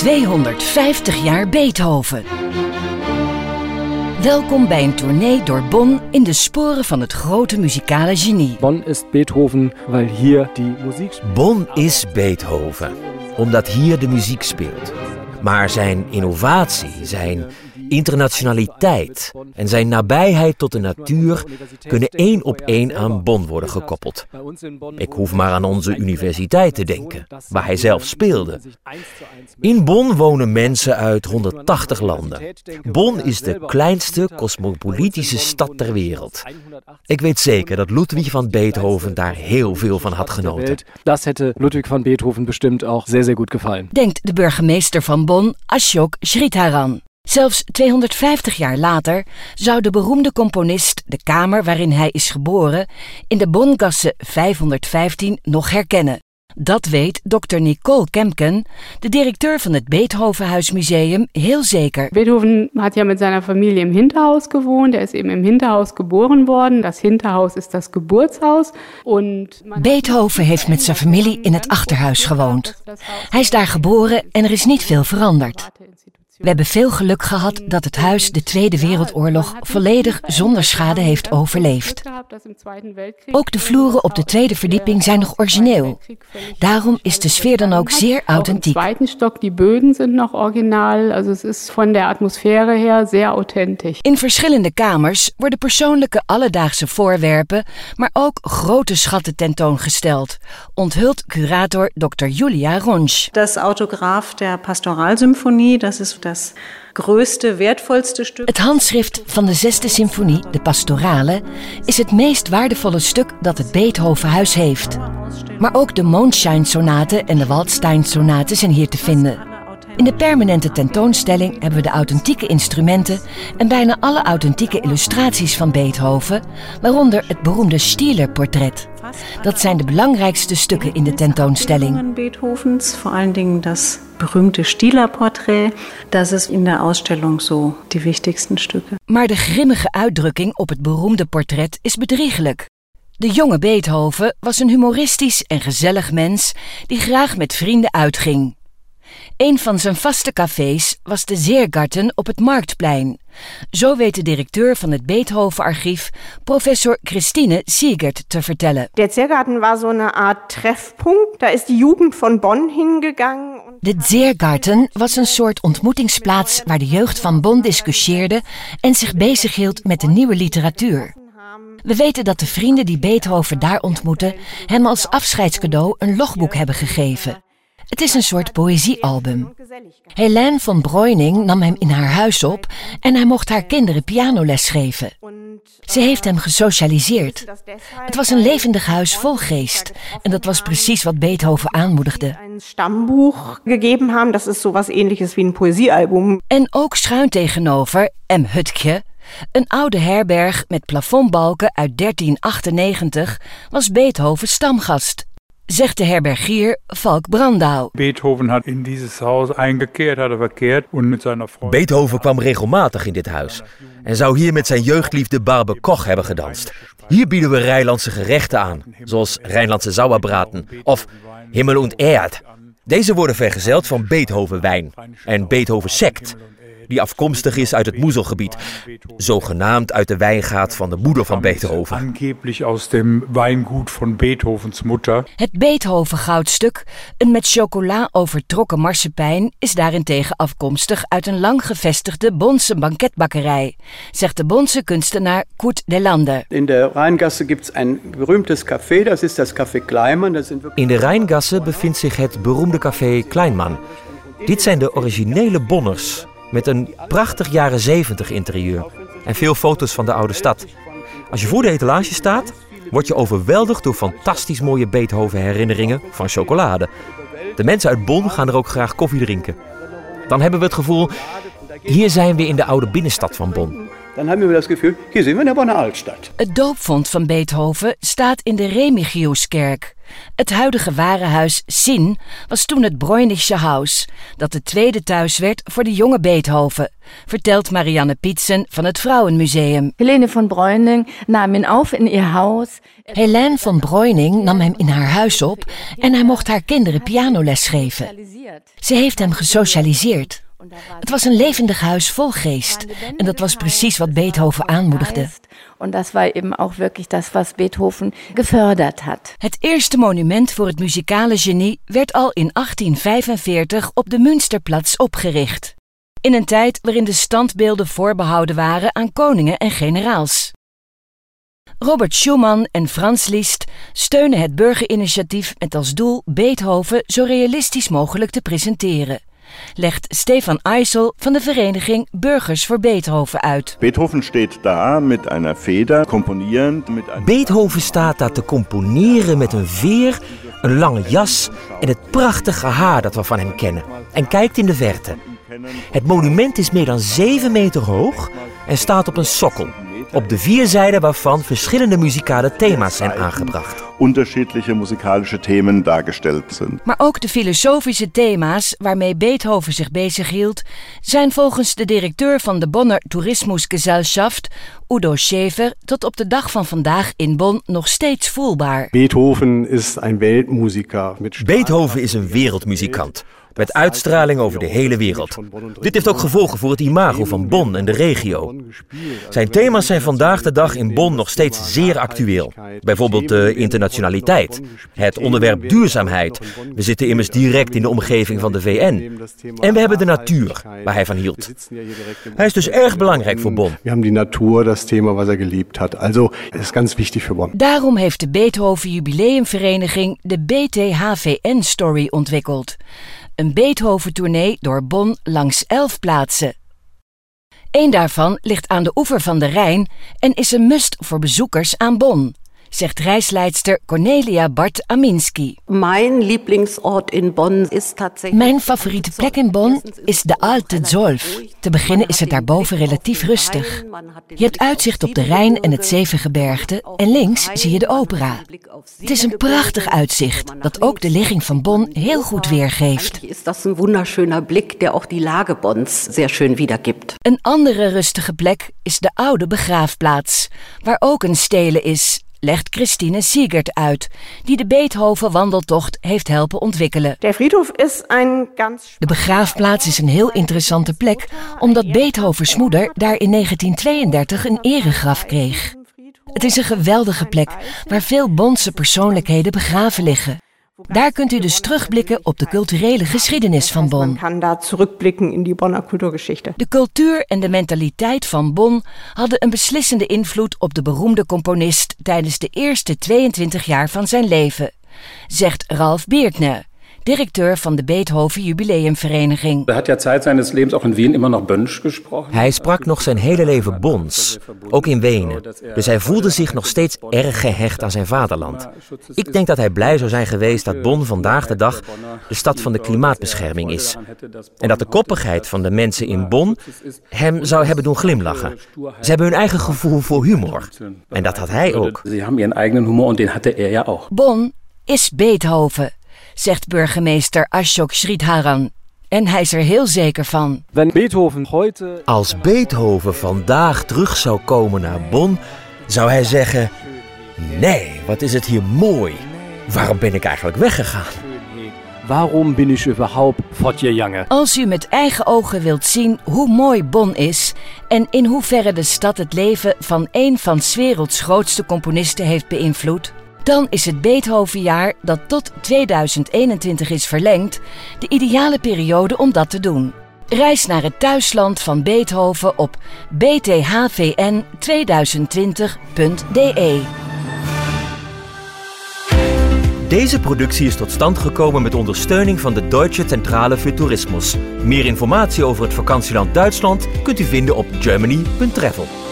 250 jaar Beethoven. Welkom bij een tournee door Bonn in de sporen van het grote muzikale genie. Bonn is Beethoven, weil hier die muziek Bonn is Beethoven, omdat hier de muziek speelt. Maar zijn innovatie, zijn internationaliteit en zijn nabijheid tot de natuur kunnen één op één aan Bonn worden gekoppeld. Ik hoef maar aan onze universiteit te denken, waar hij zelf speelde. In Bonn wonen mensen uit 180 landen. Bonn is de kleinste cosmopolitische stad ter wereld. Ik weet zeker dat Ludwig van Beethoven daar heel veel van had genoten. Dat hätte Ludwig van Beethoven bestimmt ook zeer, zeer goed gevallen. Denkt de burgemeester van Bonn, Ashok Sridharan. Zelfs 250 jaar later zou de beroemde componist de kamer waarin hij is geboren in de Bongasse 515 nog herkennen. Dat weet dokter Nicole Kemken, de directeur van het Beethovenhuismuseum, heel zeker. Beethoven hat ja mit seiner Familie im Hinterhaus gewohnt. Er ist eben im Hinterhaus geboren worden. Das Hinterhaus ist das Geburtshaus. Und Beethoven heeft met zijn familie in het achterhuis gewoond. Hij is daar geboren en er is niet veel veranderd. We hebben veel geluk gehad dat het huis de Tweede Wereldoorlog volledig zonder schade heeft overleefd. Ook de vloeren op de tweede verdieping zijn nog origineel. Daarom is de sfeer dan ook zeer authentiek. Die Böden noch original. Also es ist von der Atmosphäre her authentisch. In verschillende kamers worden persoonlijke alledaagse voorwerpen, maar ook grote schatten tentoongesteld, onthult curator Dr. Julia Ronsch. Das Autograph der Pastoralsymphonie, das ist das größte, wertvollste Stück. Het handschrift van de zesde symfonie, de Pastorale, is het meest waardevolle stuk dat het Beethovenhuis heeft. Maar ook de Mondschein-sonate en de Waldstein-sonate zijn hier te vinden. In de permanente tentoonstelling hebben we de authentieke instrumenten en bijna alle authentieke illustraties van Beethoven, waaronder het beroemde Stieler-portret. Dat zijn de belangrijkste stukken in de tentoonstelling. Beethovens, vor allen Dingen das berühmte Stieler-Porträt. Das ist in der Ausstellung so die wichtigsten Stücke. Maar de grimmige uitdrukking op het beroemde portret is bedriegelijk. De jonge Beethoven was een humoristisch en gezellig mens die graag met vrienden uitging. Een van zijn vaste cafés was de Zeergarten op het Marktplein. Zo weet de directeur van het Beethovenarchief, professor Christine Siegert, te vertellen. Der Ziergarten war so eine Art Treffpunkt. Da ist die Jugend von Bonn hingegangen. De Zeergarten was een soort ontmoetingsplaats waar de jeugd van Bonn discussieerde en zich bezighield met de nieuwe literatuur. We weten dat de vrienden die Beethoven daar ontmoetten hem als afscheidscadeau een logboek hebben gegeven. Het is een soort poëziealbum. Helene van Breuning nam hem in haar huis op en hij mocht haar kinderen pianoles geven. Ze heeft hem gesocialiseerd. Het was een levendig huis vol geest en dat was precies wat Beethoven aanmoedigde. ein Stammbuch gegeben haben. Das ist sowas ähnliches wie ein Poesiealbum. En ook schuin tegenover M. Hutke, een oude herberg met plafondbalken uit 1398, was Beethoven stamgast. Zegt de herbergier Valk Brandau. Beethoven hat in dieses Haus eingekehrt, hat verkehrt und mit seiner Frau. Beethoven kwam regelmatig in dit huis en zou hier met zijn jeugdliefde Barbe Koch hebben gedanst. Hier bieden we Rijnlandse gerechten aan, zoals Rijnlandse sauerbraten of Himmel und Erd. Deze worden vergezeld van Beethoven wijn en Beethoven sect, die afkomstig is uit het Moezelgebied, zogenaamd uit de wijngaard van de moeder van Beethoven. Angeblich aus dem Weingut von Beethovens Mutter. Het Beethoven goudstuk, een met chocola overtrokken marsepein, is daarentegen afkomstig uit een lang gevestigde Bonse banketbakkerij, zegt de Bonse kunstenaar Kurt de Lande. In der Rheingasse gibt es ein berühmtes Café, das ist das Café Kleimann. Das sind wirklich In de Rijngasse bevindt zich het beroemde café Kleinman. Dit zijn de originele Bonners, met een prachtig jaren 70 interieur en veel foto's van de oude stad. Als je voor de etalage staat, word je overweldigd door fantastisch mooie Beethoven herinneringen van chocolade. De mensen uit Bonn gaan er ook graag koffie drinken. Dan hebben we het gevoel, hier zijn we in de oude binnenstad van Bonn. Dann haben wir das Gefühl, hier sind wir in der Bonner Altstadt. Het doopvond van Beethoven staat in de Remigiuskerk. Het huidige warenhuis Sin was toen het Bräunische Haus, dat het tweede thuis werd voor de jonge Beethoven, vertelt Marianne Pietsen van het Vrouwenmuseum. Helene von Breuning nam ihn auf in ihr Haus. Helene van Breuning nam hem in haar huis op en hij mocht haar kinderen pianoles geven. Ze heeft hem gesocialiseerd. Het was een levendig huis vol geest. En dat was precies wat Beethoven aanmoedigde. Und das war eben auch wirklich das, was Beethoven gefördert hat. Het eerste monument voor het muzikale genie werd al in 1845 op de Münsterplatz opgericht. In een tijd waarin de standbeelden voorbehouden waren aan koningen en generaals. Robert Schumann en Frans Liszt steunen het burgerinitiatief met als doel Beethoven zo realistisch mogelijk te presenteren legt Stefan Eisel van de vereniging Burgers voor Beethoven uit. Beethoven staat daar met een Feder, componierend. Met een... Beethoven staat daar te componeren met een veer, een lange jas en het prachtige haar dat we van hem kennen. En kijkt in de verte. Het monument is meer dan 7 meter hoog en staat op een sokkel. Op de vier zijden waarvan verschillende muzikale thema's zijn aangebracht. Unterschiedliche musikalische Themen dargestellt sind. Maar ook de filosofische thema's waarmee Beethoven zich bezighield, zijn volgens de directeur van de Bonner Tourismusgesellschaft, Udo Schäfer, tot op de dag van vandaag in Bonn nog steeds voelbaar. Beethoven is een Weltmusiker. Beethoven is een wereldmuzikant met uitstraling over de hele wereld. Dit heeft ook gevolgen voor het imago van Bonn en de regio. Zijn thema's zijn vandaag de dag in Bonn nog steeds zeer actueel. Bijvoorbeeld de internationaliteit, het onderwerp duurzaamheid. We zitten immers direct in de omgeving van de VN. En we hebben de natuur, waar hij van hield. Hij is dus erg belangrijk voor Bonn. We hebben die natuur, dat thema wat hij geliefd had. Also, het is ganz wichtig voor Bonn. Daarom heeft de Beethoven Jubileumvereniging de BTHVN-story ontwikkeld. Een Beethoven-tournee door Bonn langs elf plaatsen. Eén daarvan ligt aan de oever van de Rijn en is een must voor bezoekers aan Bonn zegt reisleidster Cornelia Bart Aminski. Mijn lievelingsort in Bonn is tatsächlich. Mijn favoriete plek in Bonn is de Alte Zolf. Te beginnen is het daarboven relatief rustig. Je hebt uitzicht op de Rijn en het Zevengebergte en links zie je de opera. Het is een prachtig uitzicht dat ook de ligging van Bonn heel goed weergeeft. Is dat een wunderschöner blik der ook die Lage Bonns sehr schön wiedergibt. Een andere rustige plek is de oude begraafplaats, waar ook een stele is legt Christine Siegert uit, die de Beethoven-wandeltocht heeft helpen ontwikkelen. De Friedhof is een ganz De begraafplaats is een heel interessante plek, omdat Beethovens moeder daar in 1932 een eregraf kreeg. Het is een geweldige plek waar veel Bondse persoonlijkheden begraven liggen. Daar kunt u dus terugblikken op de culturele geschiedenis van Bonn. Kan daar terugblikken in die Bonner cultuurgeschichte. De cultuur en de mentaliteit van Bonn hadden een beslissende invloed op de beroemde componist tijdens de eerste 22 jaar van zijn leven, zegt Ralf Beertner directeur van de Beethoven Jubileumvereniging. Hij had ja tijd seines levens ook in Wien immer nog Bönsch gesproken. Hij sprak nog zijn hele leven Bons, ook in Wenen. Dus hij voelde zich nog steeds erg gehecht aan zijn vaderland. Ik denk dat hij blij zou zijn geweest dat Bonn vandaag de dag de stad van de klimaatbescherming is. En dat de koppigheid van de mensen in Bonn hem zou hebben doen glimlachen. Ze hebben hun eigen gevoel voor humor. En dat had hij ook. Ze hebben hun eigen humor en den hatte er ja ook. Bonn is Beethoven zegt burgemeester Ashok Sridharan. En hij is er heel zeker van. Als Beethoven vandaag terug zou komen naar Bonn, zou hij zeggen: Nee, wat is het hier mooi. Waarom ben ik eigenlijk weggegaan? Waarom ben ik überhaupt fortgegangen? Als u met eigen ogen wilt zien hoe mooi Bonn is en in hoeverre de stad het leven van een van 's werelds grootste componisten heeft beïnvloed, dan is het Beethovenjaar dat tot 2021 is verlengd de ideale periode om dat te doen. Reis naar het thuisland van Beethoven op bthvn2020.de. Deze productie is tot stand gekomen met ondersteuning van de Deutsche Zentrale für Tourismus. Meer informatie over het vakantieland Duitsland kunt u vinden op germany.travel.